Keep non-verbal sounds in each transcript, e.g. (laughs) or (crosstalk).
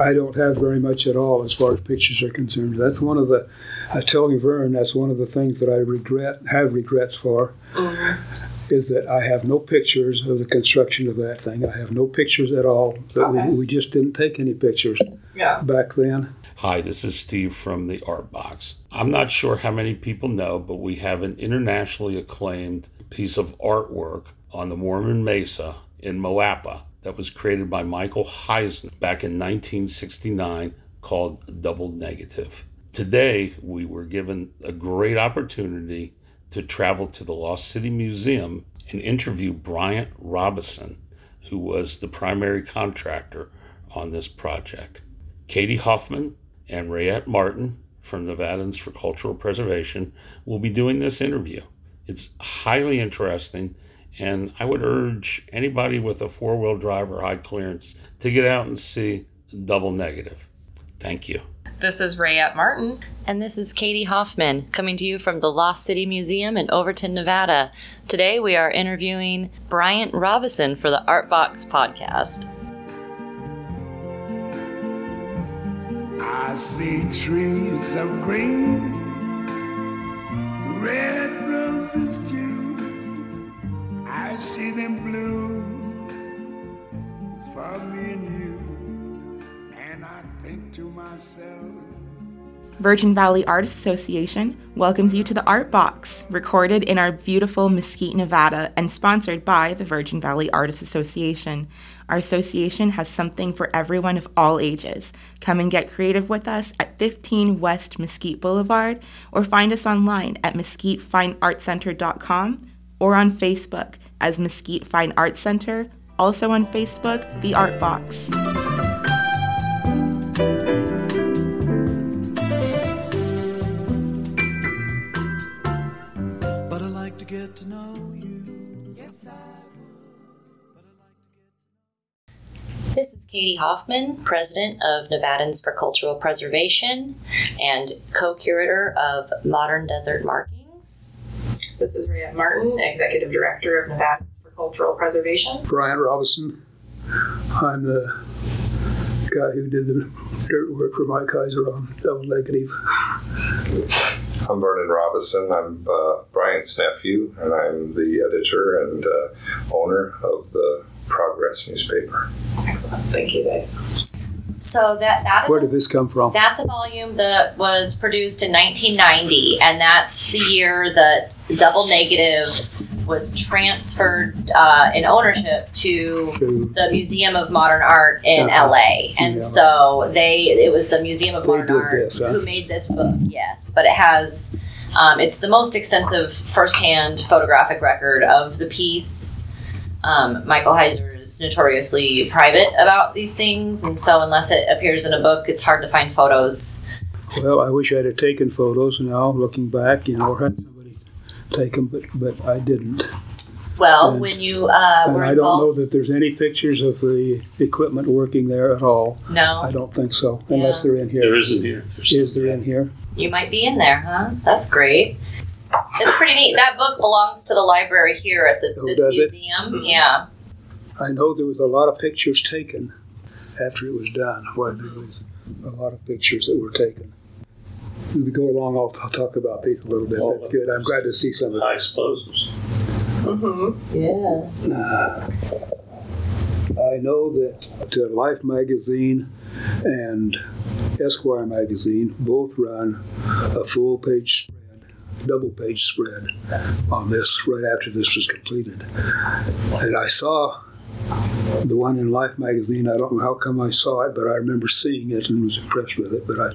I don't have very much at all as far as pictures are concerned. That's one of the, I telling Vern, that's one of the things that I regret, have regrets for, mm-hmm. is that I have no pictures of the construction of that thing. I have no pictures at all. But Okay. we, we just didn't take any pictures Yeah. back then. Hi, this is Steve from the Art Box. I'm not sure how many people know, but we have an internationally acclaimed piece of artwork on the Mormon Mesa in Moapa that was created by Michael Heizer back in 1969 called Double Negative. Today, we were given a great opportunity to travel to the Lost City Museum and interview Bryant Robison, who was the primary contractor on this project. Katie Hoffman and Rayette Martin from Nevadans for Cultural Preservation will be doing this interview. It's highly interesting, and I would urge anybody with a four wheel drive or high clearance to get out and see Double Negative. Thank you. This is Rayette Martin. And this is Katie Hoffman coming to you from the Lost City Museum in Overton, Nevada. Today we are interviewing Bryant Robison for the Art Box podcast. I see trees of green, red roses too. I see them bloom for me and you, and I think to myself. Virgin Valley Artists Association welcomes you to the Art Box, recorded in our beautiful Mesquite, Nevada, and sponsored by the Virgin Valley Artists Association. Our association has something for everyone of all ages. Come and get creative with us at 15 West Mesquite Boulevard, or find us online at mesquitefineartcenter.com or on Facebook as Mesquite Fine Arts Center, also on Facebook, The Art Box. But I like to get to know you. Yes, I This is Katie Hoffman, president of Nevadans for Cultural Preservation and co curator of Modern Desert Markings. This is Rayette Martin, executive director of Nevada for Cultural Preservation. Bryant Robison. I'm the guy who did the dirt work for Mike Heizer on Double Negative. I'm Vernon Robison. I'm uh, Bryant's nephew, and I'm the editor and uh, owner of the Progress newspaper. Excellent. Thank you, guys. So that that is Where did this come from? That's a volume that was produced in 1990, and that's the year that Double Negative was transferred uh, in ownership to To- the Museum of Modern Art in Uh-huh. LA. And Yeah. so they, it was the Museum of They Modern did Art this, huh? who made this book, yes. But it has, um, it's the most extensive firsthand photographic record of the piece. Um, Michael Heizer is notoriously private about these things, and so unless it appears in a book, it's hard to find photos. Well, I wish I'd have taken photos now, looking back, you know, or had somebody take them, but, but I didn't. Well, And- when you uh, And were I don't know that there's any pictures of the equipment working there at all. No, I don't think so, unless Yeah. they're in here. There isn't here. There's Is there in here? you might be in there, huh? That's great. It's pretty neat. That book belongs to the library here at the, Oh, this does it? museum. Yeah. I know there was a lot of pictures taken after it was done. Why there was a lot of pictures that were taken. As we go along, I'll, I'll talk about these a little bit. That's good. I'm glad to see some of high that. explosives. Mm-hmm. Yeah. I know that uh, Life magazine and Esquire magazine both run a full page spread, double page spread on this right after this was completed. And I saw the one in Life magazine. I don't know how come I saw it, but I remember seeing it and was impressed with it. But I,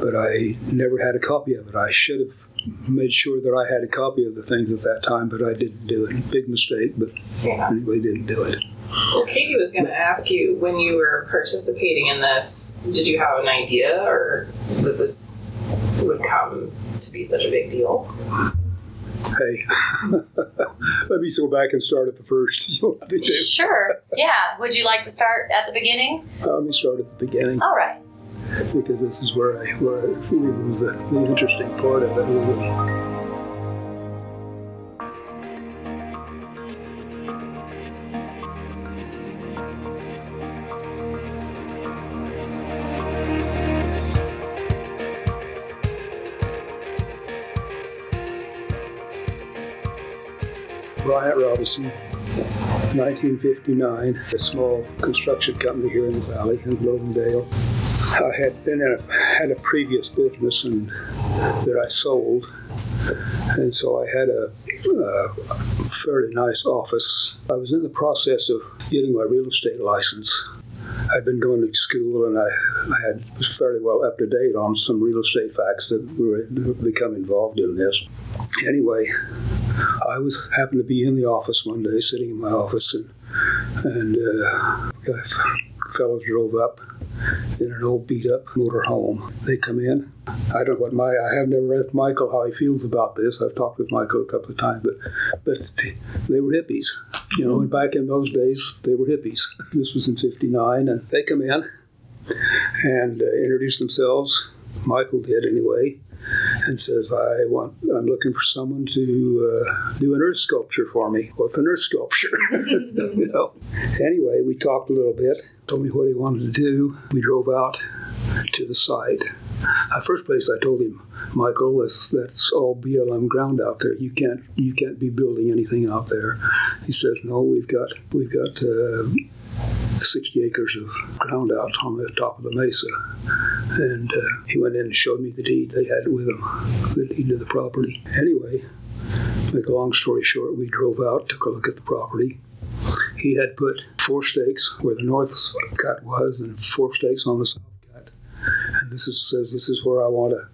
but I never had a copy of it. I should have made sure that I had a copy of the things at that time, but I didn't do it. Big mistake, but Yeah. anyway, didn't do it. Well, Katie was going to ask you when you were participating in this, did you have an idea or that this would come to be such a big deal? Hey, (laughs) let me go back and start at the first. You want to do? Sure. Yeah. Would you like to start at the beginning? Uh, let me start at the beginning All right. because this is where I where I, it was the, the interesting part of it. Bryant Robison, 1959, a small construction company here in the valley in Logandale. I had been in a, had a previous business and that I sold, and so I had a, a fairly nice office. I was in the process of getting my real estate license. I'd been going to school and I, I had was fairly well up to date on some real estate facts that were become involved in this. Anyway, I was happened to be in the office one day, sitting in my office, and and uh, fellows drove up in an old beat up motor home. They come in. I don't know what my I have never asked Michael how he feels about this. I've talked with Michael a couple of times, but but they, they were hippies, you know. And back in those days, they were hippies. This was in '59, and they come in and uh, introduce themselves. Michael did anyway, and says, "I want. I'm looking for someone to uh, do an earth sculpture for me. What's an earth sculpture? (laughs) (laughs) you know." Anyway, we talked a little bit. Told me what he wanted to do. We drove out to the site. Uh, first place, I told him, Michael, that's, that's all BLM ground out there. You can't you can't be building anything out there. He says, No, we've got we've got. Uh, 60 acres of ground out on the top of the mesa. And uh, he went in and showed me the deed. They had it with them, the deed to the property. Anyway, make a long story short, we drove out, took a look at the property. He had put four stakes where the north cut was and four stakes on the south cut. And this is, says, This is where I want to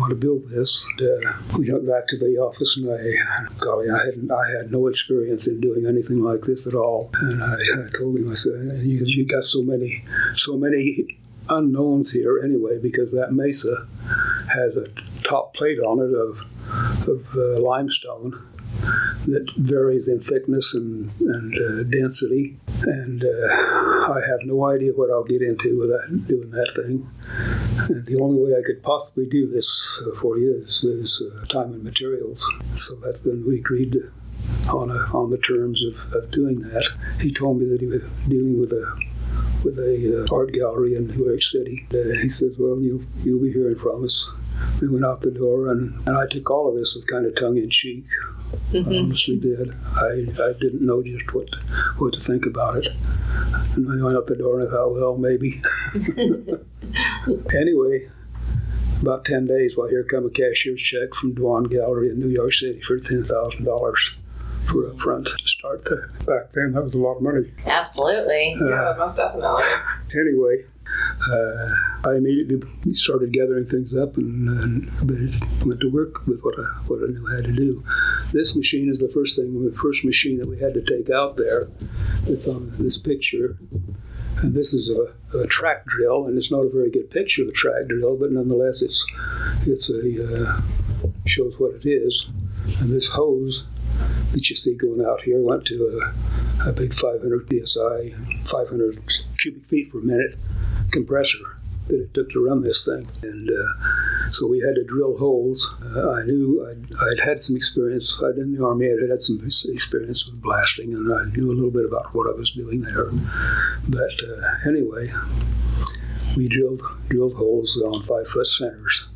want to build this. Uh, we went back to the office, and I, golly, I hadn't, I had no experience in doing anything like this at all. And I, I told him, I said, you, you got so many, so many unknowns here anyway, because that mesa has a top plate on it of of uh, limestone that varies in thickness and, and uh, density. And uh, I have no idea what I'll get into without doing that thing. And the only way I could possibly do this uh, for you is, is uh, time and materials. So that's then we agreed on, a, on the terms of, of doing that. He told me that he was dealing with a with a uh, art gallery in New York City. Uh, he says, "Well, you'll you'll be hearing from us." We went out the door, and, and I took all of this with kind of tongue in cheek. Mm-hmm. I honestly did. I, I didn't know just what to, what to think about it. And I went out the door and I thought, well, maybe. (laughs) anyway, about 10 days, well, here come a cashier's check from Dwan Gallery in New York City for $10,000 for a front to start there. Back then, that was a lot of money. Absolutely. Yeah, most definitely. Anyway, uh, I immediately started gathering things up and, and, went to work with what I, what I knew how to do. This machine is the first thing, the first machine that we had to take out there. It's on this picture. And this is a, a track drill, and it's not a very good picture of a track drill, but nonetheless, it's it's a uh, shows what it is. And this hose that you see going out here went to a, a big 500 psi, 500 cubic feet per minute compressor that it took to run this thing. And uh, so we had to drill holes. Uh, I knew I'd, I'd, had some experience. I'd in the Army, I'd had some experience with blasting, and I knew a little bit about what I was doing there. But uh, anyway, we drilled drilled holes on five foot centers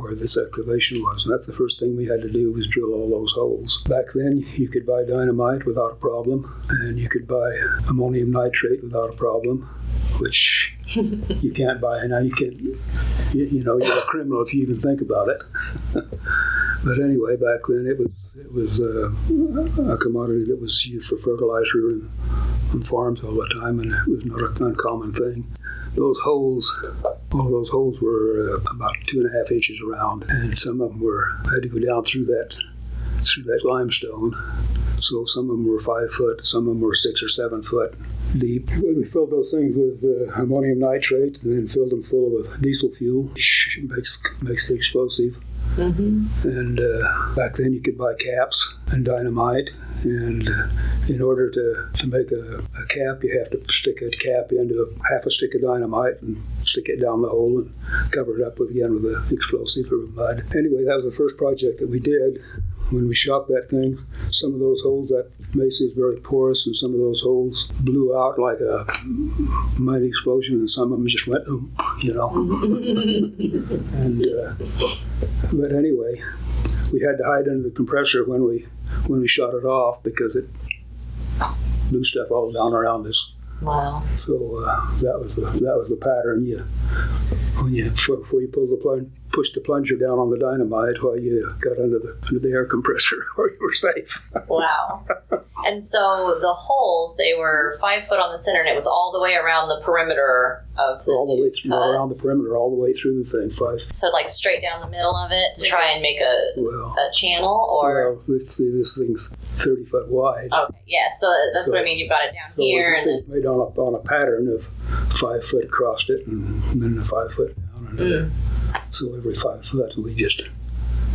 where this excavation was. And that's the first thing we had to do was drill all those holes. Back then, you could buy dynamite without a problem, and you could buy ammonium nitrate without a problem which (laughs) you can't buy now. You can, you, you, know, you're a criminal if you even think about it. (laughs) but anyway, back then it was it was uh, a commodity that was used for fertilizer and, on farms all the time, and it was not an uncommon thing. Those holes, all those holes were uh, about two and a half inches around, and some of them were I had to go down through that through that limestone. So some of them were five foot, some of them were six or seven foot deep. We filled those things with uh, ammonium nitrate and then filled them full of diesel fuel, which makes, makes the explosive. Mm-hmm. And uh, back then, you could buy caps and dynamite. And uh, in order to, to make a, a, cap, you have to stick a cap into a, half a stick of dynamite and stick it down the hole and cover it up with again with an explosive or mud. Anyway, that was the first project that we did when we shot that thing, some of those holes, that mesa is very porous, and some of those holes blew out like a mighty explosion, and some of them just went, you know. (laughs) and uh, but anyway, we had to hide under the compressor when we when we shot it off because it blew stuff all down around us. Wow. So uh, that was the that was the pattern. You when you before before you pull the plunge, push the plunger down on the dynamite while you got under the under the air compressor, (laughs) or you were safe. Wow. and so the holes, they were five foot on the center, and it was all the way around the perimeter of the all the way through, around the perimeter, all the way through the thing. Five. So like straight down the middle of it to try and make a, Well, a channel, or well, let's see. This thing's thirty foot wide. okay, yeah. So that's So- what I mean. You've got it down So here, it's, and it's made on a, on a pattern of five foot across it and then a five foot down. And Mm. So every five foot we just,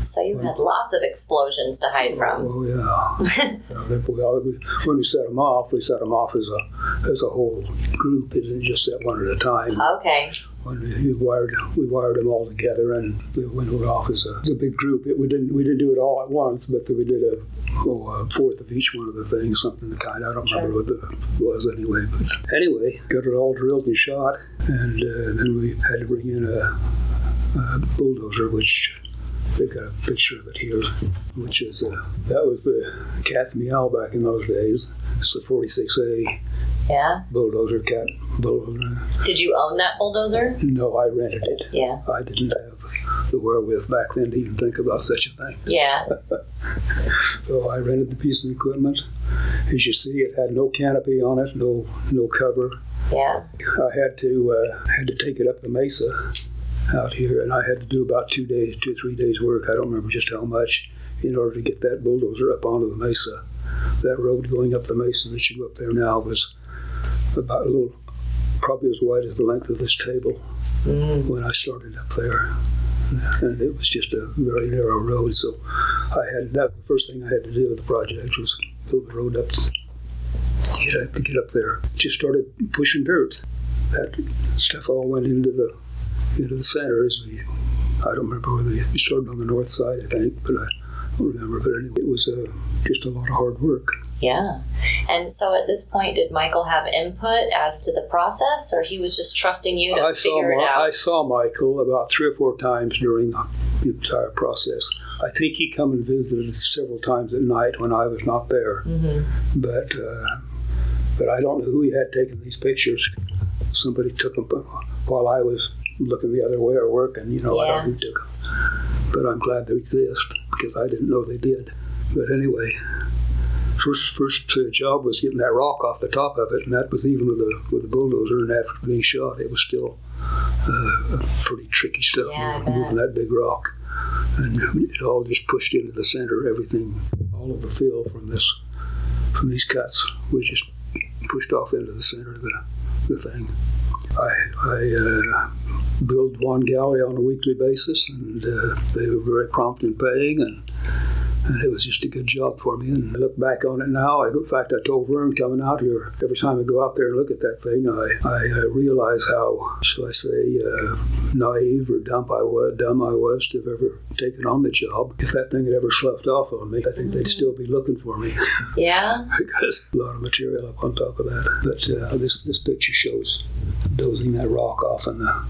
so you had lots of explosions to hide from. oh yeah. (laughs) Yeah, we- when we set them off, we set them off as a, as a whole group. It didn't just set one at a time. Okay. When we wired, we wired them all together and we went off as a, as a big group. It, we didn't, we didn't do it all at once, but we did a, oh, a fourth of each one of the things, something of the kind. I don't remember what it was anyway. But anyway, got it all drilled and shot, and uh, then we had to bring in a, a bulldozer, which they've got a picture of it here, which is uh, that was the Cat Meow back in those days. It's the 46A Yeah. bulldozer, cat bulldozer. Did you own that bulldozer? No, I rented it. Yeah. I didn't have the wherewith back then to even think about such a thing. Yeah. (laughs) So I rented the piece of equipment. As you see, it had no canopy on it, no no cover. Yeah. I had to uh, had to take it up the mesa out here, and I had to do about two days, two or three days work. I don't remember just how much in order to get that bulldozer up onto the mesa. That road going up the mesa that you go up there now was about a little, probably as wide as the length of this table Mm. when I started up there. And it was just a very narrow road, so I had that. The first thing I had to do with the project was build the road up to get up, to get up there. Just started pushing dirt. That stuff all went into the into the center. As we, I don't remember whether we started on the north side, I think, but I remember. But anyway, it was uh, just a lot of hard work. Yeah. And so at this point, did Michael have input as to the process, or he was just trusting you to I saw figure it out? I saw Michael about three or four times during the entire process. I think he come and visited several times at night when I was not there. hmm But uh, but I don't know who he had taken these pictures. Somebody took them while I was looking the other way or working. You know, I don't know who took them. But I'm glad they exist because I didn't know they did. But anyway, first first uh, job was getting that rock off the top of it, and that was even with a with a bulldozer. And after being shot, it was still uh, pretty tricky stuff Yeah, moving, that big rock. And it all just pushed into the center. Everything, all of the fill from this from these cuts was just pushed off into the center of the, the thing. I, I uh, billed Dwan Gallery on a weekly basis, and uh, they were very prompt in paying, and and it was just a good job for me. And I look back on it now. I, in fact, I told Vern coming out here every time I go out there and look at that thing, I, I uh, realize how, shall I say, uh, naive or dumb I was, dumb I was to have ever taken on the job. If that thing had ever sloughed off on me, I think they'd still be looking for me (laughs) Yeah. (laughs) because a lot of material up on top of that. But uh, this this picture shows dozing that rock off and the,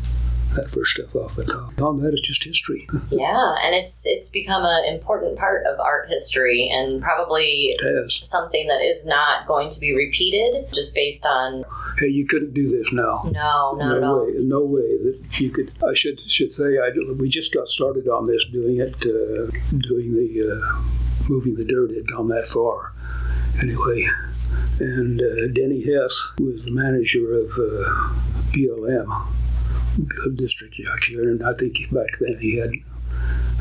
that first stuff off the top. Beyond that, it's just history. (laughs) Yeah. And it's it's become an important part of art history, and probably something that is not going to be repeated, just based on Hey, you couldn't do this now. no, not at no all. way, no way that you could. I should should say I we just got started on this, doing it, uh, doing the uh, moving the dirt had gone that far. Anyway, and uh, Denny Hess was the manager of uh, BLM, district jack here, and I think back then he had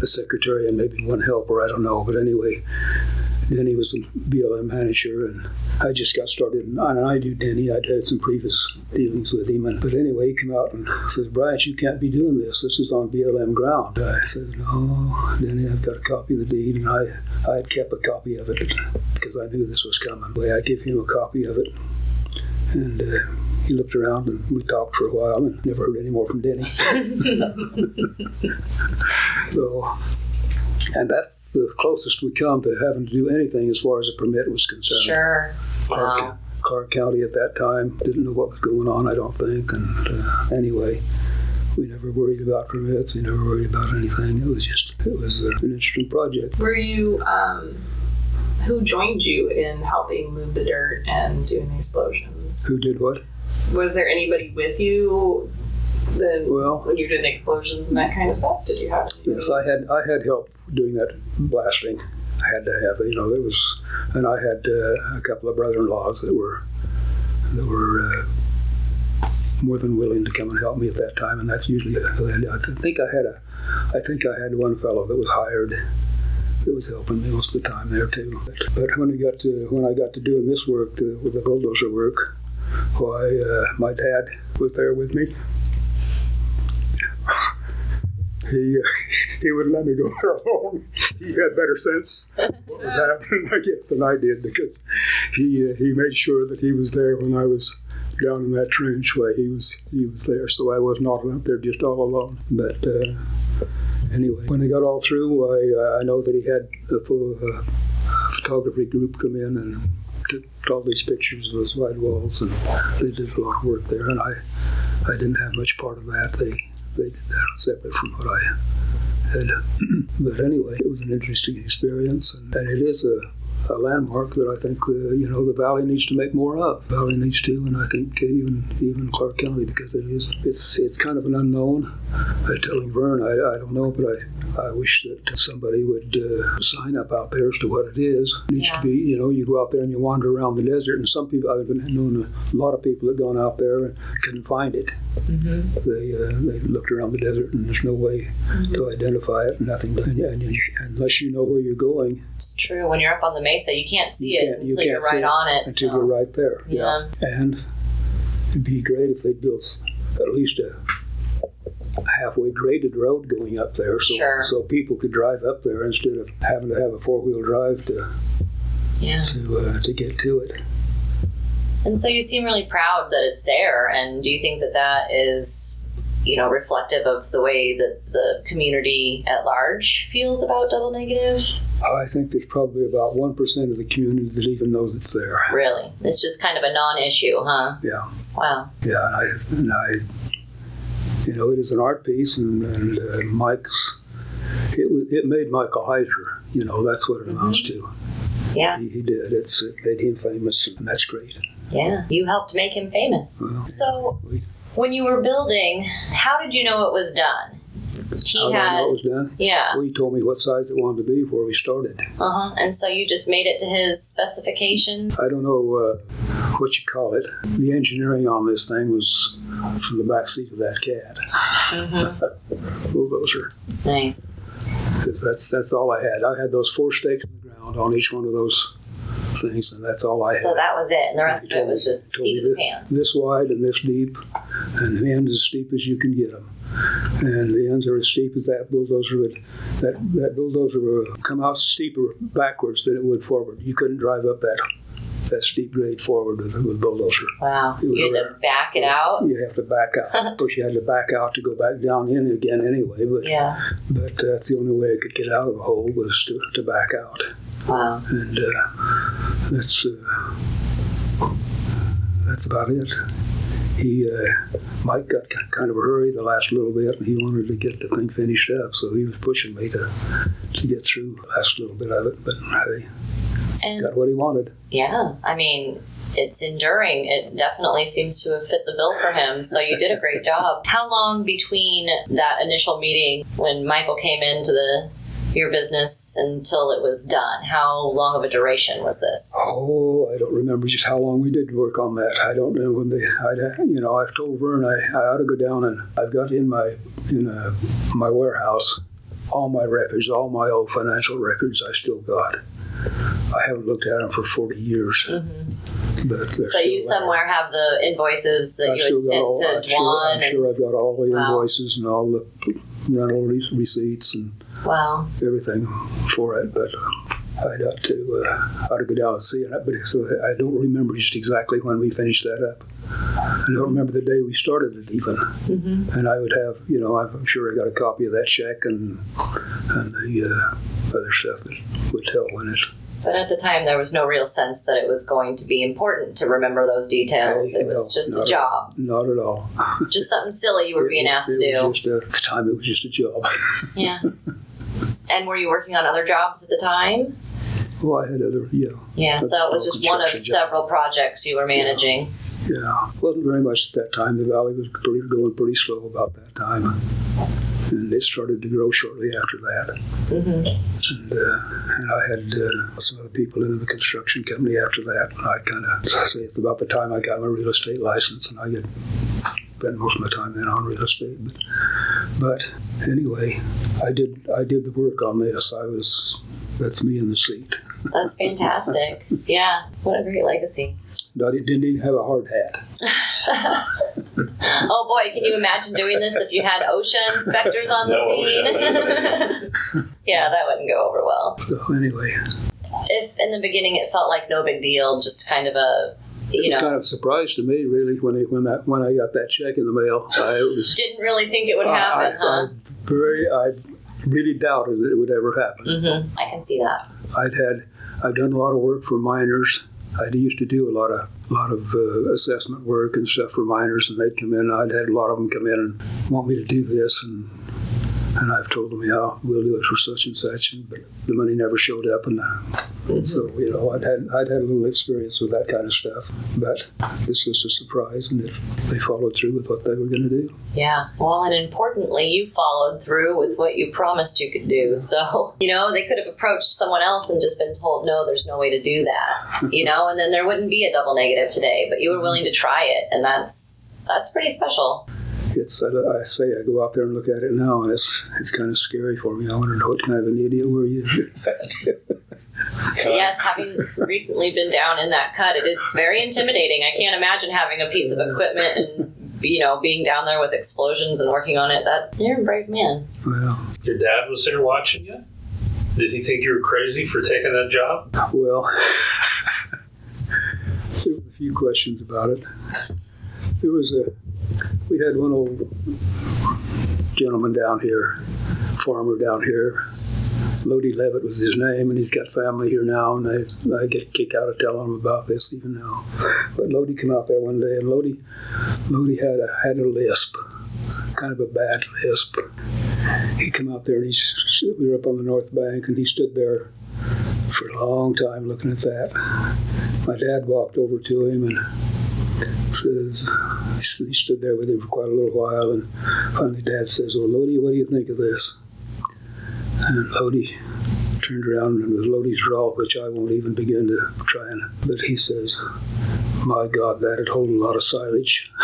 a secretary and maybe one helper. I don't know, but anyway. Denny was the BLM manager, and I just got started. And I knew Denny. I'd had some previous dealings with him. And, but anyway, he came out and says, Bryant, you can't be doing this. This is on BLM ground. I said, No, Denny, I've got a copy of the deed. And I, I had kept a copy of it because I knew this was coming. Anyway, I gave him a copy of it. And uh, he looked around and we talked for a while and never heard any more from Denny. (laughs) so, and that's the closest we come to having to do anything as far as a permit was concerned. Sure. Clark, Wow. Clark County at that time didn't know what was going on, I don't think. And uh, anyway, we never worried about permits. We never worried about anything. It was just, it was uh, an interesting project. Were you, um, who joined you in helping move the dirt and doing the explosions? Who did what? Was there anybody with you then Well, when you did the explosions and that kind of stuff? Did you have anybody? yes, I had I had help doing that blasting. I had to have you know there was, and I had uh, a couple of brother-in-laws that were that were uh, more than willing to come and help me at that time, and that's usually I think I had a I think I had one fellow that was hired that was helping me most of the time there too. But, but when we got to when I got to doing this work the, with the bulldozer work, why uh, my dad was there with me. He uh, (laughs) he wouldn't let me go there (laughs) alone. He had better sense what was (laughs) happening, I guess, than I did because he uh, he made sure that he was there when I was down in that trench. Why he was he was there, so I was not out there just all alone. But uh, anyway, when I got all through, I uh, I know that he had a, pho- uh, a photography group come in and took all these pictures of the side walls, and they did a lot of work there. And I I didn't have much part of that. They they did that separate from what I had. (clears throat) but anyway, it was an interesting experience, and, and it is a, a landmark that I think uh, you know the valley needs to make more of. The Valley needs to, and I think even even Clark County because it is it's it's kind of an unknown. I telling Vern, I, I don't know, but I I wish that somebody would uh, sign up out there as to what it is. It needs Yeah. to be you know you go out there and you wander around the desert, and some people I've known a lot of people that gone out there and couldn't find it. They uh, they looked around the desert and there's no way to identify it, nothing. To, and, and you, unless you know where you're going It's true. When you're up on the mesa, you can't see You it can't- you until you're right on it. until so- you're right there. Yeah. And it'd be great if they built at least a halfway graded road going up there, so Sure. so people could drive up there instead of having to have a four wheel drive to Yeah. to uh, to get to it. And so you seem really proud that it's there. And do you think that that is, you know, reflective of the way that the community at large feels about double negative? I think there's probably about one percent of the community that even knows it's there. Really? It's just kind of a non issue, huh? Yeah. Wow. Yeah, and I, and I, you know, it is an art piece, and, and uh, Mike's, it, it made Michael Heizer. You know, that's what it amounts to. Yeah. He, he did. It's it made him famous, and that's great. Yeah. You helped make him famous. Well, So when you were building, how did you know it was done? He how did I had. know it was done? Yeah. Well, he told me what size it wanted to be before we started. Uh huh. And so you just made it to his specifications. I don't know uh, what you call it. The engineering on this thing was from the back seat of that cat Mm-hmm. (laughs) bulldozer. Nice. because that's that's all I had. I had those four stakes in the ground on each one of those things, and that's all I had. So that was it, and the rest of it was just seat of the this- pants. This wide and this deep, and the ends as steep as you can get them. And the ends are as steep as that bulldozer would. That that bulldozer would come out steeper backwards than it would forward. You couldn't drive up that that steep grade forward with with a bulldozer. Wow. You had to back it out. You have to back out. (laughs) of course, you had to back out to go back down in again anyway. But Yeah. but that's the only way I could get out of the hole was to, to back out. Wow. and uh, that's uh, that's about it. He uh, Mike got kind of a hurry the last little bit, and he wanted to get the thing finished up, so he was pushing me to to get through the last little bit of it. But I And got what he wanted. yeah, I mean, it's enduring. It definitely seems to have fit the bill for him. So you did a great job. How long between that initial meeting when Michael came into the your business until it was done? How long of a duration was this? Oh, I don't remember just how long we did work on that. I don't know when they. I, you know, I've told Vern I, I ought to go down and I've got in my in uh, my warehouse all my records, all my old financial records. I still got. I haven't looked at them for forty years, Mm-hmm. but So you still there. somewhere have the invoices that I've you had sent all- to I'm sure, I'm and sure I've got all the Wow. invoices and all the rental re- receipts and wow. everything for it, but I'd ought to, uh, ought to go down and see it. But so I don't remember just exactly when we finished that up. I don't remember the day we started it even. Mm-hmm. And I would have, you know, I'm sure I got a copy of that check and and the uh, other stuff that would tell when it. But at the time, there was no real sense that it was going to be important to remember those details. It was no, just a at job, Not at all. just something silly you were It being was- asked to do. Just at the time, it was just a job. Yeah. (laughs) And were you working on other jobs at the time? Oh, I had other, yeah, Yeah, so it was just one of job. several projects you were managing. yeah. Wasn't very much at that time. The valley was pretty, going pretty slow about that time. And it started to grow shortly after that. hmm And, uh, and I had uh, some other people in the construction company after that. I kind of say it's about the time I got my real estate license, and I get spent most of my time then on real estate. But, but anyway, I did I did the work on this. I was that's me in the seat. That's fantastic. (laughs) yeah, what a great legacy. I didn't even have a hard hat. (laughs) Oh boy, can you imagine doing this if you had OSHA inspectors on the No scene? (laughs) yeah, that wouldn't go over well. So anyway, If in the beginning it felt like no big deal, just kind of a, it you was know, kind of a surprise to me really when I, when that when I got that check in the mail. I was didn't really think it would I, happen, huh? I very I really doubted that it would ever happen. hmm I can see that. I'd had I've done a lot of work for miners. I used to do a lot of lot of uh, assessment work and stuff for miners, and they'd come in. I'd had a lot of them come in and want me to do this, and and I've told them, yeah, we'll do it for such and such, and, but the money never showed up, and uh, so you know, I'd had I'd had a little experience with that kind of stuff, but this was a surprise, and it, they followed through with what they were going to do. Yeah. Well, and importantly, you followed through with what you promised you could do. So, (laughs) you know, they could have approached someone else and just been told, no, there's no way to do that, (laughs) you know, and then there wouldn't be a double negative today, but you were willing to try it. And that's, that's pretty special. It's I, I say I go out there and look at it now, and it's it's kind of scary for me. I want to know what kind of an idiot were you? (laughs) Yes, having recently been down in that cut, it, it's very intimidating. I can't imagine having a piece of equipment and, you know, being down there with explosions and working on it. That you're a brave man. well, Your dad was there watching you? Did he think you were crazy for taking that job? Well, (laughs) there were a few questions about it. There was a, we had one old gentleman down here, farmer down here. Lodi Levitt was his name, and he's got family here now, and I, I get a kick out of telling him about this even now. But Lodi came out there one day, and Lodi, Lodi had a had a lisp, kind of a bad lisp. He came out there, and he's we were up on the north bank, and he stood there for a long time looking at that. My dad walked over to him and says, he stood there with him for quite a little while, and finally Dad says, Well, Lodi, what do you think of this? And Lodi turned around and with Lodi's drawl, which I won't even begin to try and, but he says, My God, that'd hold a lot of silage. (laughs)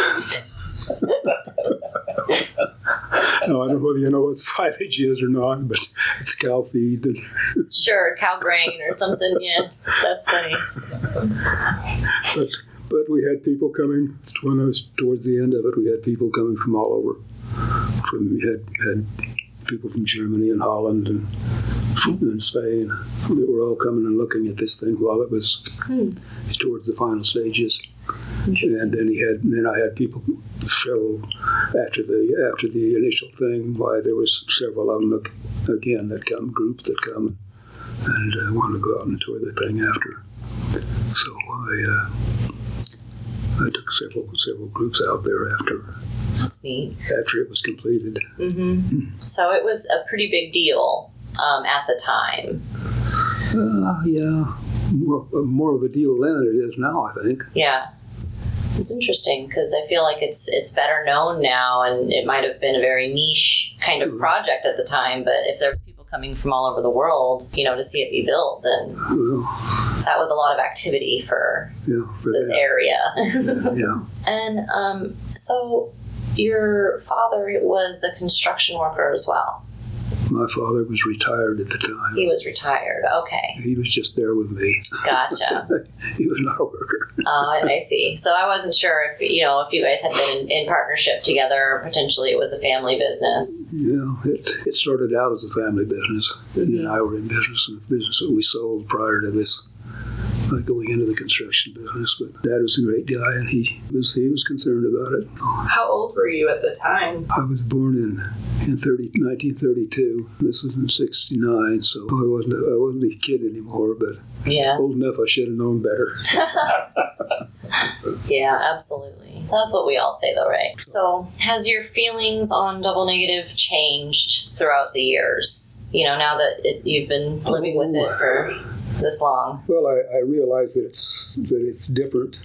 no, I don't know whether you know what silage is or not, but it's cow feed. And Sure, cow grain or something. Yeah, that's funny. (laughs) but but we had people coming when I was towards the end of it. We had people coming from all over. From we had had people from Germany and Holland and and Spain. They were all coming and looking at this thing while it was towards the final stages. And then he had, then I had people several after the after the initial thing. Why there was several of them again that come groups that come and uh, wanted to go out and tour the thing after. So I uh, I took several several groups out there after That's neat. after it was completed. hmm So it was a pretty big deal um, at the time. Uh, yeah, more, more of a deal then than it is now. I think. Yeah. It's interesting because I feel like it's it's better known now, and it might have been a very niche kind of project at the time. But if there coming from all over the world, you know, to see it be built, then Well, that was a lot of activity for yeah, for this that. area. Yeah. (laughs) and um, so, your father was a construction worker as well. My father was retired at the time. He was retired. Okay, He was just there with me. gotcha. (laughs) He was not a worker. Uh, I see. So I wasn't sure if you know if you guys had been in, in partnership together, or potentially it was a family business. Yeah, it, it started out as a family business. He and I were in business, and business that we sold prior to this, going into the construction business. But Dad was a great guy, and he was he was concerned about it. How old were you at the time? I was born in in 30, 1932. This was in '69, so I wasn't I wasn't a kid anymore, but Yeah, old enough I should have known better. (laughs) yeah, absolutely. That's what we all say, though, right? So, has your feelings on double negative changed throughout the years? You know, now that it, you've been living with it for this long. Well, I, I realize that it's that it's different.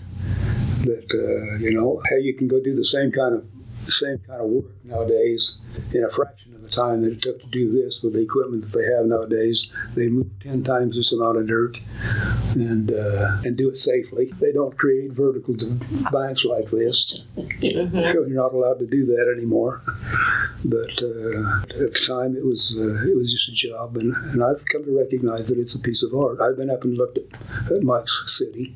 That uh, you know how you can go do the same kind of same kind of work nowadays in a fraction time that it took to do this with the equipment that they have nowadays. They move ten times this amount of dirt and uh, and do it safely. They don't create vertical banks like this. You're not allowed to do that anymore. But uh, at the time, it was uh, it was just a job, and, and I've come to recognize that it's a piece of art. I've been up and looked at, at Mike's city,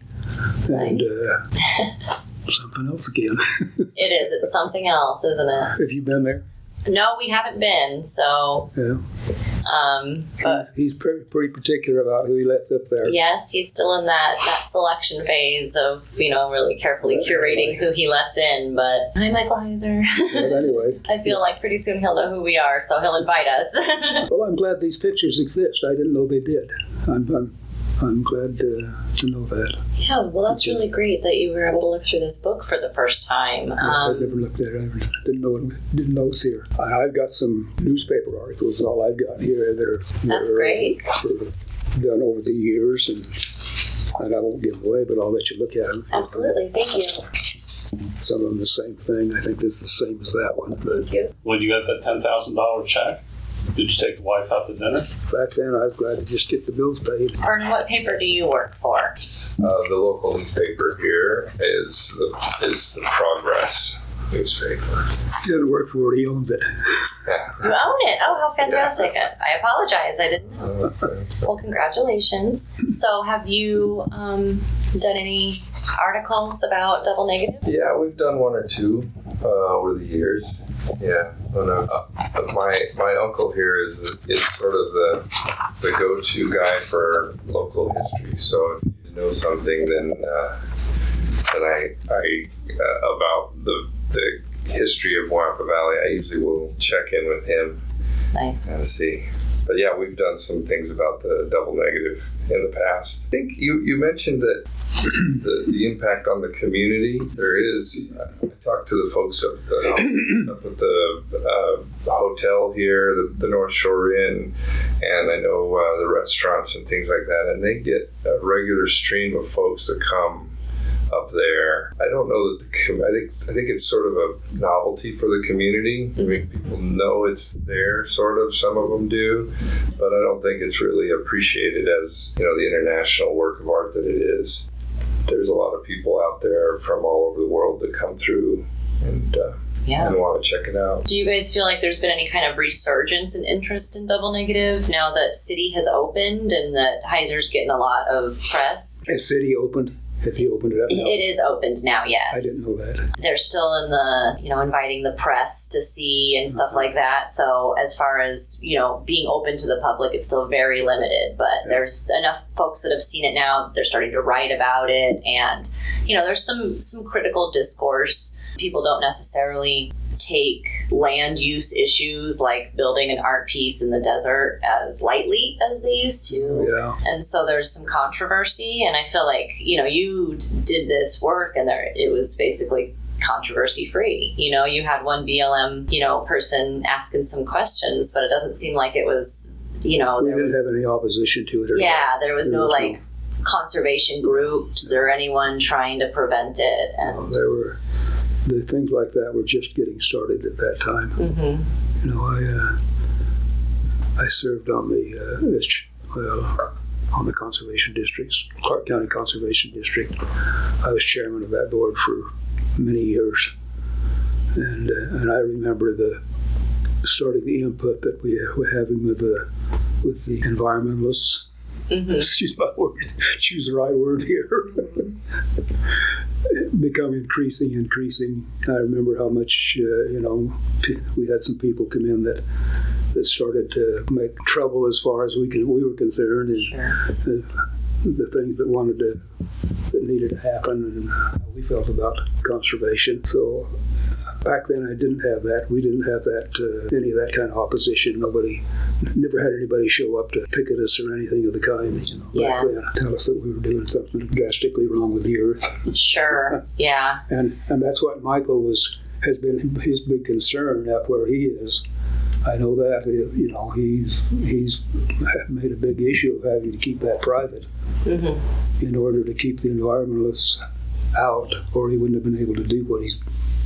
and Nice. uh, (laughs) something else again. (laughs) It is. It's something else, isn't it? Have you been there? No, we haven't been. So, Yeah. um, but He's, he's pretty, pretty particular about who he lets up there. yes, he's still in that that selection phase of you know really carefully curating who he lets in. But hi, Michael Heizer. But (laughs) anyway, I feel like pretty soon he'll know who we are, so he'll invite us. (laughs) well, I'm glad these pictures exist. I didn't know they did. I'm, I'm, I'm glad to, to know that. yeah, well, that's really great that you were able to look through this book for the first time. I've Um, never looked at it. I didn't know it, didn't know it's here. And I've got some newspaper articles. All I've got here that are that That's are, great. uh, done over the years, and and I won't give away, but I'll let you look at them. absolutely, thank you. Some of them the same thing. I think this is the same as that one. But Thank you. When you got that ten thousand dollar check, did you take the wife out to dinner? back then, I was glad to just get the bills paid. Vernon, what paper do you work for? Uh, the local newspaper here is the is the Progress newspaper. He doesn't work for it. He owns it. Yeah. You own it. Oh, how fantastic! I apologize. I didn't know. Uh, Well, congratulations. So, have you um, done any articles about double negative? Yeah, we've done one or two uh, over the years. Yeah, well, no, uh, my my uncle here is is sort of the the go-to guy for local history. So if you know something, then uh, then I I uh, about the the history of Moapa Valley, I usually will check in with him Nice. and see. But yeah, we've done some things about the double negative in the past. I think you, you mentioned that (clears throat) the, the impact on the community. There is. I talked to the folks up, the, up at the uh, hotel here, the, the North Shore Inn, and I know uh, the restaurants and things like that, and they get a regular stream of folks that come up there. I don't know that the com- I think I think it's sort of a novelty for the community. I mean, people know it's there, sort of. Some of them do, but I don't think it's really appreciated as you know the international work of art that it is. There's a lot of people out there from all over the world that come through and uh, Yeah. and want to check it out. Do you guys feel like there's been any kind of resurgence in interest in double negative now that city has opened and that Heizer's getting a lot of press? Has city opened? Has he opened it up now? It is opened now, yes. I didn't know that. they're still in the you know inviting the press to see and stuff uh-huh. like that so as far as you know being open to the public it's still very limited but there's enough folks that have seen it now that they're starting to write about it and you know there's some some critical discourse people don't necessarily take land use issues like building an art piece in the desert as lightly as they used to oh, Yeah. and so there's some controversy and i feel like you know you did this work and there it was basically controversy free you know you had one blm you know person asking some questions but it doesn't seem like it was you know We there didn't was have any opposition to it. Or yeah there was There no was no- like conservation groups or anyone trying to prevent it No, and there were the things like that were just getting started at that time. Mhm. You know, I uh, I served on the uh, well on the conservation districts, Clark County Conservation District. I was chairman of that board for many years, and uh, and I remember the starting the input that we were having with the with the environmentalists. Mhm. (laughs) Excuse my word. Choose the right word here. (laughs) Become increasing, increasing. I remember how much uh, you know. p- We had some people come in that that started to make trouble as far as we can we were concerned, and Sure. the, the things that wanted to that needed to happen, and how we felt about conservation. So back then, I didn't have that. We didn't have that uh, any of that kind of opposition. Nobody, never had anybody show up to picket us or anything of the kind. You know, back Yeah. then, tell us that we were doing something drastically wrong with the earth, sure (laughs) yeah and and that's what Michael was has been his big concern up where he is. I know that, uh, you know, he's, he's made a big issue of having to keep that private hmm in order to keep the environmentalists out, or he wouldn't have been able to do what he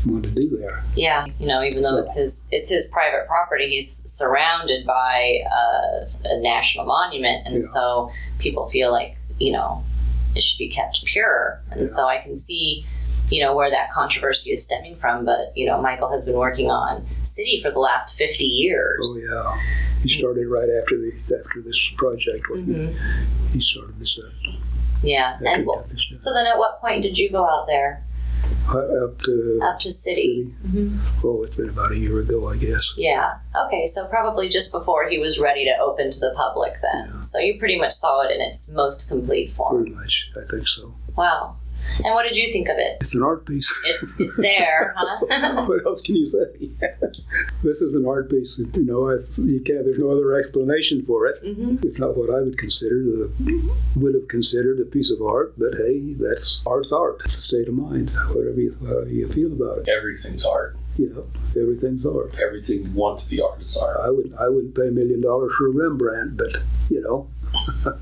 wanted to do there. Yeah, you know, even though So- it's his it's his private property, he's surrounded by uh, a national monument, and Yeah. so people feel like you know it should be kept pure. And Yeah. so I can see, you know, where that controversy is stemming from. But you know, Michael has been working on city for the last fifty years. Oh, yeah. He started right after the, after this project, when Mhm. he started this, uh, Yeah, and he done. so then, at what point did you go out there Uh, Up to up to city? city. Mhm. Oh, it's been about a year ago, I guess. Yeah. Okay. So probably just before he was ready to open to the public, then. Yeah. So you pretty much saw it in its most complete form. Pretty much, I think so. Wow. And what did you think of it? It's an art piece. It, it's there, (laughs) huh? what else can you say? this is an art piece. You know, I, you can't. There's no other explanation for it. hmm It's not what I would consider the would have considered a piece of art, but hey, that's art's art. It's a state of mind. Whatever you, however you feel about it, Everything's art. you know, everything's art. Everything you want to be art is art. I would I wouldn't pay a million dollars for a Rembrandt, but you know, (laughs)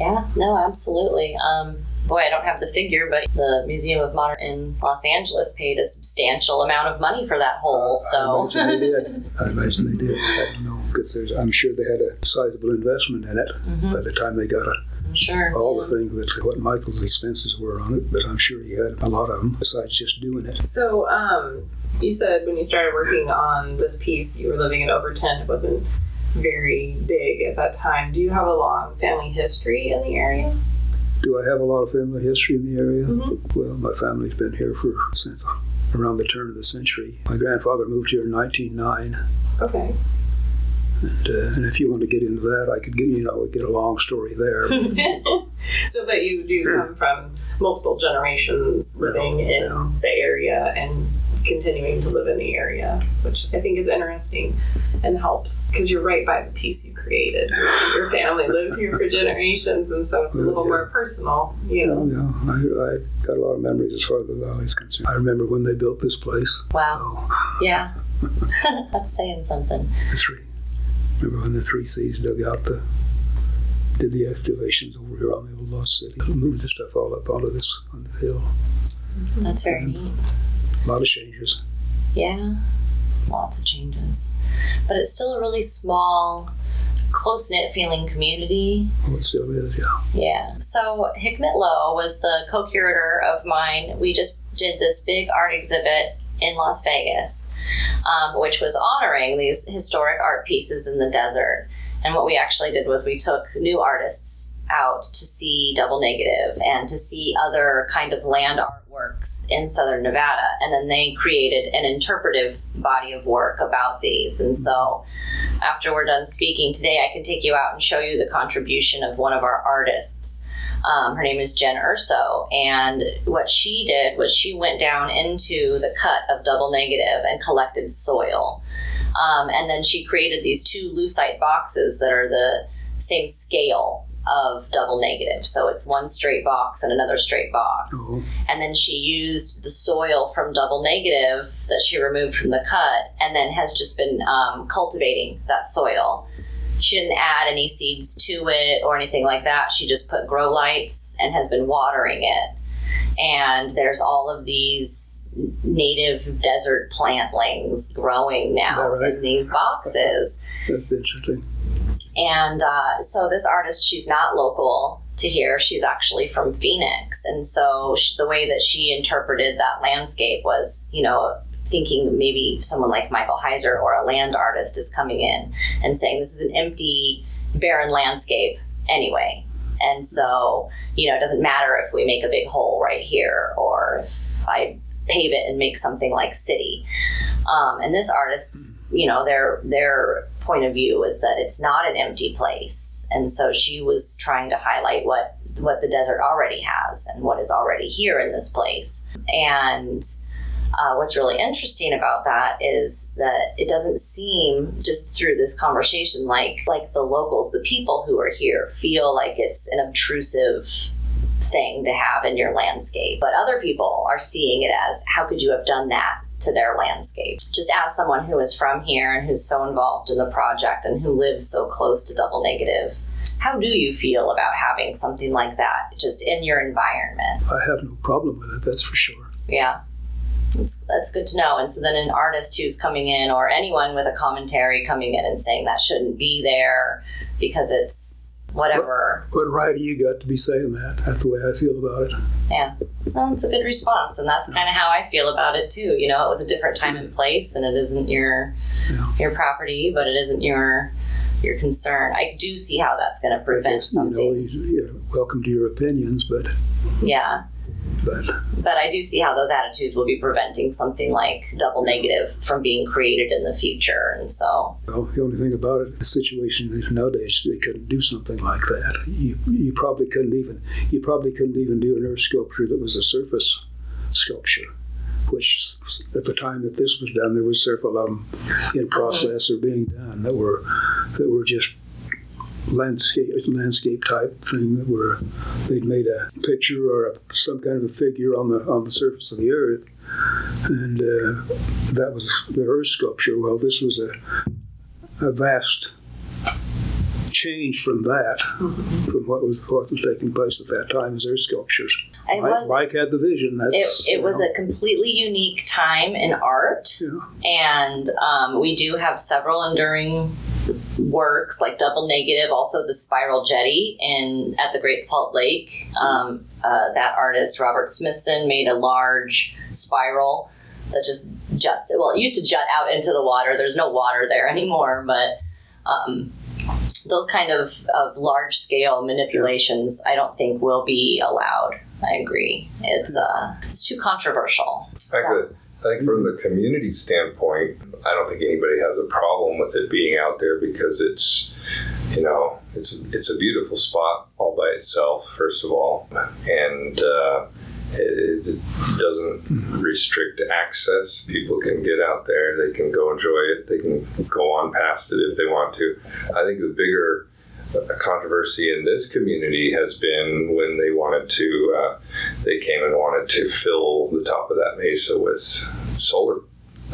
Yeah. No, absolutely. Um, boy, I don't have the figure, but the Museum of Modern in Los Angeles paid a substantial amount of money for that hole. So I so. imagine they did. (laughs) I imagine they did. I don't know because. I'm sure they had a sizable investment in it Mhm, by the time they got a, I'm sure. all yeah. the things that what Michael's expenses were on it. But I'm sure he had a lot of them besides just doing it. So, um, you said when you started working on this piece, you were living in Overton. It wasn't very big at that time. Do you have a long family history in the area? Do I have a lot of family history in the area? Mhm. Well, my family's been here for since around the turn of the century. My grandfather moved here in 1909, Okay. and, uh, and if you want to get into that, I could get you know get a long story there. (laughs) so, but you do come from multiple generations living in Yeah. the area and continuing to live in the area, which I think is interesting and helps because you're right by the piece you created. Your family lived here for generations, and so it's a little Yeah. more personal. You Yeah, know. yeah. I, I got a lot of memories as far as the valley's concerned. I remember when they built this place. Wow. So, Yeah. That's (laughs) saying something. the three. Remember when the three C's dug out the, did the excavations over here on the old Lost City, moved the stuff all up onto this on the hill. That's very neat. A lot of changes. Yeah, lots of changes. But it's still a really small, close knit feeling community. It still is, yeah. Yeah. So Hikmet Loe was the co curator of mine. We just did this big art exhibit in Las Vegas, um, which was honoring these historic art pieces in the desert. And what we actually did was we took new artists out to see double negative and to see other kind of land artworks in southern Nevada. And then they created an interpretive body of work about these. And so after we're done speaking today, I can take you out and show you the contribution of one of our artists. Um, her name is Jen Urso, and what she did was she went down into the cut of double negative and collected soil. Um, and then she created these two lucite boxes that are the same scale of double negative. So it's one straight box and another straight box. Oh, And then she used the soil from double negative that she removed from the cut and then has just been um, cultivating that soil. She didn't add any seeds to it or anything like that. She just put grow lights and has been watering it. And there's all of these native desert plantlings growing now right. in these boxes. that's interesting. And uh, so this artist, she's not local to here. She's actually from Phoenix. And so she, the way that she interpreted that landscape was, you know, thinking maybe someone like Michael Heizer or a land artist is coming in and saying this is an empty, barren landscape anyway. And so, you know, it doesn't matter if we make a big hole right here or if I pave it and make something like city. Um, and this artist's, you know, their their point of view is that it's not an empty place, and so she was trying to highlight what what the desert already has and what is already here in this place. And uh, what's really interesting about that is that it doesn't seem just through this conversation like like the locals, the people who are here, feel like it's an obtrusive thing to have in your landscape. But other people are seeing it as how could you have done that to their landscape. Just as someone who is from here and who's so involved in the project and who lives so close to double negative, how do you feel about having something like that just in your environment? I have no problem with it, that's for sure. Yeah. That's, that's good to know. And so then an artist who's coming in or anyone with a commentary coming in and saying that shouldn't be there because it's whatever. What right do you got to be saying that? That's the way I feel about it. Yeah. Well, it's a good response. And that's kind of how I feel about it too. You know, it was a different time and place and it isn't your Yeah. your property, but it isn't your your concern. I do see how that's going to prevent guess, something. you know, welcome to your opinions, but Yeah. But But I do see how those attitudes will be preventing something like double negative from being created in the future. And so, well, the only thing about it, the situation is nowadays they couldn't do something like that. You you probably couldn't even you probably couldn't even do an earth sculpture that was a surface sculpture. Which, at the time that this was done, there was several of them in process or being done that were that were just landscape landscape type thing where they'd made a picture or a, some kind of a figure on the on the surface of the earth. And uh, that was the earth sculpture. Well this was a, a vast change from that from what was what was taking place at that time as earth sculptures it Mike, was had the vision it, that's it was you a completely unique time in art. know, And um, we do have several enduring works like Double Negative, also the Spiral Jetty in at the Great Salt Lake. Um, uh, that artist Robert Smithson made a large spiral that just juts. Well, it used to jut out into the water. There's no water there anymore, but um, those kind of, of large scale manipulations, I don't think will be allowed. I agree. It's uh, it's too controversial. I could- I think from the community standpoint, I don't think anybody has a problem with it being out there because it's, you know, it's it's a beautiful spot all by itself. First of all, and uh, it, it doesn't restrict access. People can get out there. They can go enjoy it. They can go on past it if they want to. I think the bigger uh, controversy in this community has been when they wanted to, uh, they came and wanted to fill the top of that mesa with solar,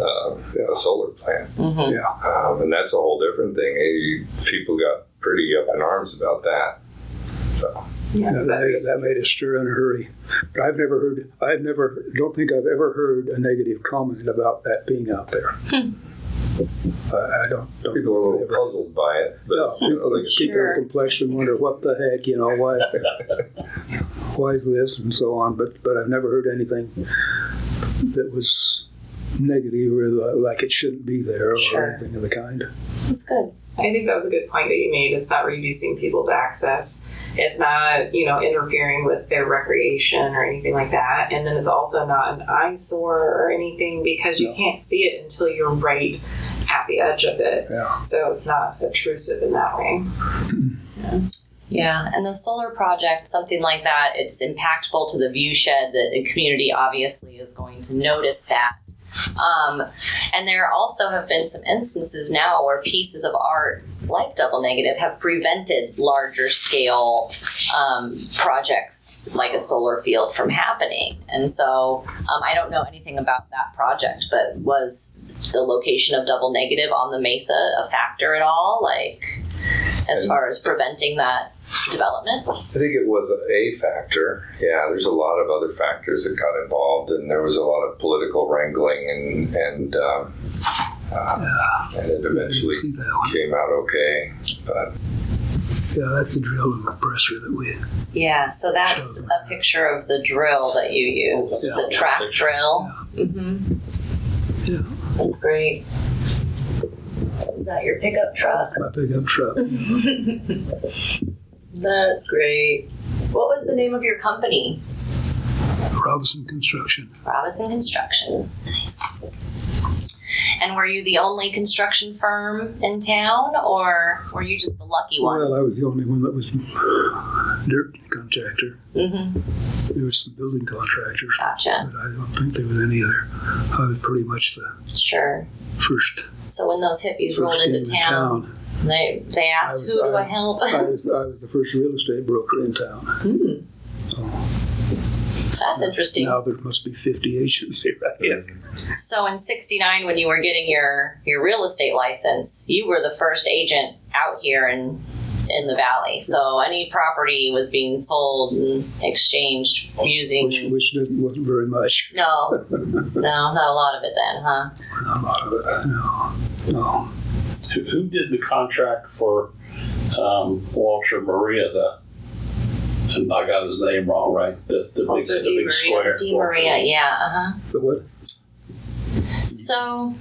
uh, a solar plant. Mhm. yeah Um, and that's a whole different thing. Eh, People got pretty up in arms about that. So, Yeah, Yeah, 'cause that, that made, is- that made a stir in a hurry. But I've never heard, I've never, don't think I've ever heard a negative comment about that being out there. I, I don't, don't. people are a little puzzled by it, but No, you know, people, like, people Sure. are complex and wonder what the heck, you know, why, (laughs) why is this and so on. But but I've never heard anything that was negative or like it shouldn't be there or Sure. anything of the kind. That's good. I think that was a good point that you made. It's not reducing people's access. It's not, you know, interfering with their recreation or anything like that. And then it's also not an eyesore or anything because you No. can't see it until you're right at the edge of it. Yeah. So it's not obtrusive in that way. Yeah, Yeah, and the solar project, something like that, it's impactful to the view shed. The the community obviously is going to notice that. Um, and there also have been some instances now where pieces of art, like Double Negative, have prevented larger scale um, projects like a solar field from happening. And so um, I don't know anything about that project, but was the location of Double Negative on the mesa a factor at all? Like, as And- far as preventing that development? I think it was a factor. Yeah, there's a lot of other factors that got involved, and there was a lot of political wrangling, and and um, uh, and it eventually see that one. came out okay. But Yeah, that's the drill and compressor that we. Yeah, so that's a picture of the drill that you use, Yeah. the track drill. Mm-hmm. Yeah. That's great. Is that your pickup truck? My pickup truck. (laughs) That's great. What was the name of your company? Robison Construction. Robison Construction. Nice. And were you the only construction firm in town, or were you just the lucky one? Well, I was the only one that was dirt contractor. Mm-hmm. There were some building contractors, Gotcha. but I don't think there was any other. I was pretty much the Sure. first. So when those hippies rolled into the town, they they asked, was- "Who do I I- help?" I was, I was the first real estate broker in town. (laughs) Hmm. That's interesting. Now there must be 50 agents here. Yeah. So in '69, when you were getting your your real estate license, you were the first agent out here in in the valley. So any property was being sold and exchanged using. Which, which didn't, wasn't very much. no, no, not a lot of it then, huh? Not a lot of it. No. No. Who, who did the contract for um, Walter Maria? The and (laughs) I got his name wrong, right? The, the big, the Di big Maria. square. De Maria, yeah, uh huh. But what? So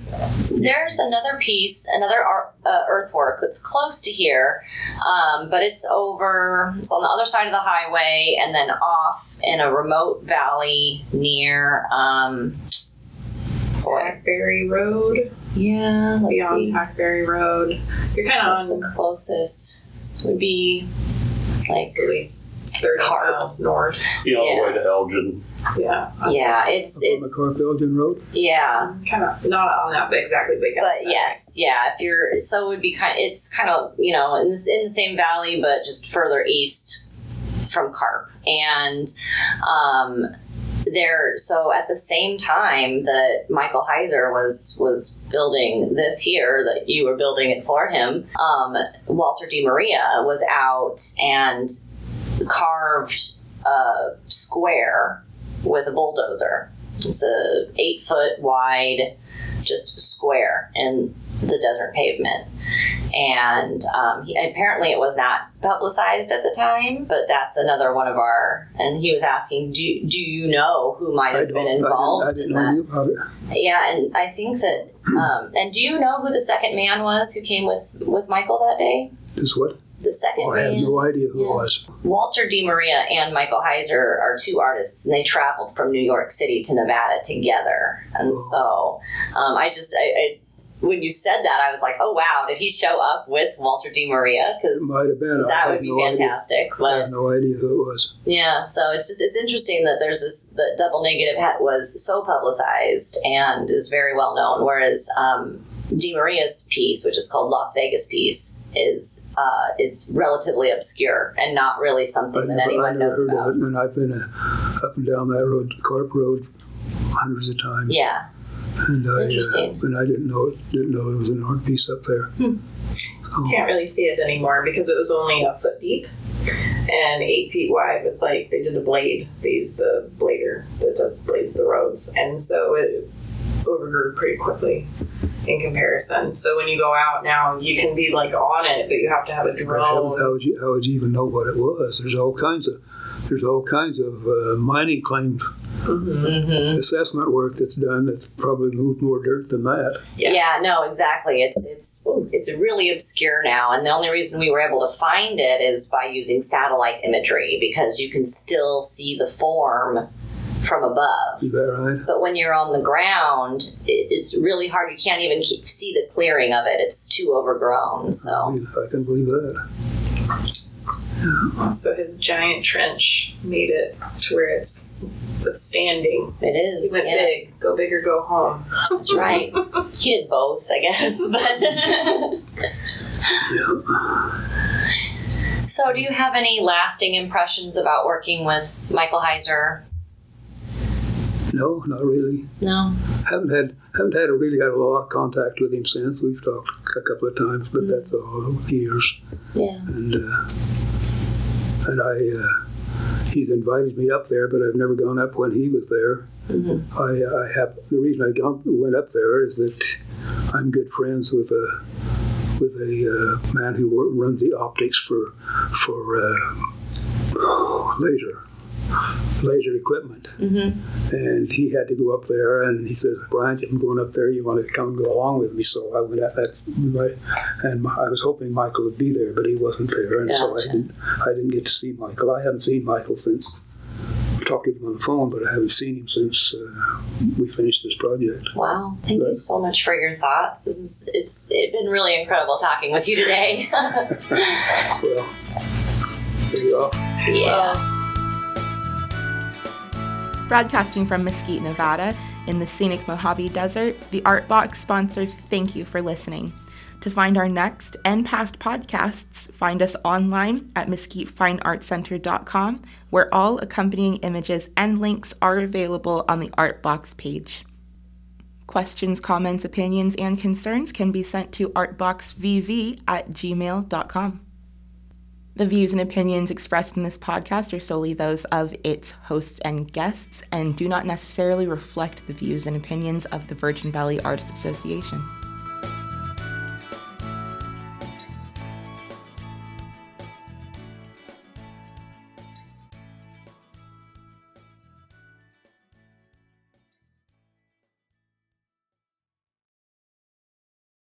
there's another piece, another ar- uh, earthwork that's close to here, um, but it's over. It's on the other side of the highway, and then off in a remote valley near. Um, Hackberry Road, yeah, let's beyond see. Hackberry Road. You're kind What's of the on closest would be like at least 30 Carp. miles north. You know, Yeah. the way to Elgin. Yeah. yeah, it's Up on the it's Carp Elgin Road? yeah. Kind of not on that exactly big. but yes, yeah. If you're so, it would be kind. It's kind of you know in this in the same valley, but just further east from Carp, and um, there. So at the same time that Michael Heizer was was building this here, that you were building it for him, um, Walter De Maria was out and carved a square with a bulldozer. It's a eight foot wide, just square in the desert pavement. And um, he, apparently it was not publicized at the time, but that's another one of our. And he was asking, do, do you know who might have been involved I didn't, in I that? didn't know you about it. Yeah, and I think that. Um, and do you know who the second man was who came with with Michael that day? Just what? The second Oh, I have man. no idea who Yeah. it was. Walter De Maria and Michael Heizer are two artists, and they traveled from New York City to Nevada together. And Oh. so, um, I just, I, I, when you said that, I was like, oh wow, did he show up with Walter De Maria? Because might have been. That have would be no fantastic. I But have no idea who it was. yeah, so it's just it's interesting that there's this the double negative hat was so publicized and is very well known, whereas um, De Maria's piece, which is called Las Vegas piece, is uh, it's relatively obscure and not really something I that never, I anyone never knows heard about. of it, and I've been uh, up and down that road, Carp Road, hundreds of times. Yeah, And I, Interesting. Uh, and I didn't know it, didn't know there was an art piece up there. Hmm. Can't really see it anymore because it was only a foot deep and eight feet wide with like they did a blade. They used the blader that does blades the roads, and so it overgrew pretty quickly in comparison. So when you go out now, you can be like on it, but you have to have a But how, drone. how would you how would you even know what it was? There's all kinds of there's all kinds of uh, mining claims hmm hmm assessment work that's done that's probably moved more dirt than that. Yeah. yeah. no, exactly. It's it's ooh, it's really obscure now, and the only reason we were able to find it is by using satellite imagery because you can still see the form from above. Is that right? But when you're on the ground, it's really hard. You can't even keep, see the clearing of it. It's too overgrown. I, So mean, I can believe that. So his giant trench made it to where it's it's standing. it He went Yeah, big. Go big or go home. that's right. (laughs) He did both, I guess. (laughs) But so, do you have any lasting impressions about working with Michael Heizer? No, not really. No. Haven't had haven't had a really had a lot of contact with him since. We've talked a couple of times, but that's all over the years. Yeah. And uh, and I uh, he's invited me up there, but I've never gone up when he was there. hmm I, I have the reason I went up there is that I'm good friends with a with a uh, man who runs the optics for for uh, laser laser equipment, hmm and he had to go up there, and he said, "Brian, I'm going up there. You want to come and go along with me?" So I went up. Right, and I was hoping Michael would be there, but he wasn't there, and so I didn't I didn't get to see Michael. I haven't seen Michael since. I've talked to him on the phone, but I haven't seen him since uh, we finished this project. Wow. Thank you so much for your thoughts. This is it's it's been really incredible talking with you today. (laughs) (laughs) Well, there you are. yeah. Broadcasting from Mesquite, Nevada, in the scenic Mojave Desert, the Art Box sponsors thank you for listening. To find our next and past podcasts, find us online at mesquitefineartcenter.com, where all accompanying images and links are available on the Artbox page. Questions, comments, opinions, and concerns can be sent to artboxvv at gmail.com. The views and opinions expressed in this podcast are solely those of its hosts and guests and do not necessarily reflect the views and opinions of the Virgin Valley Artists Association.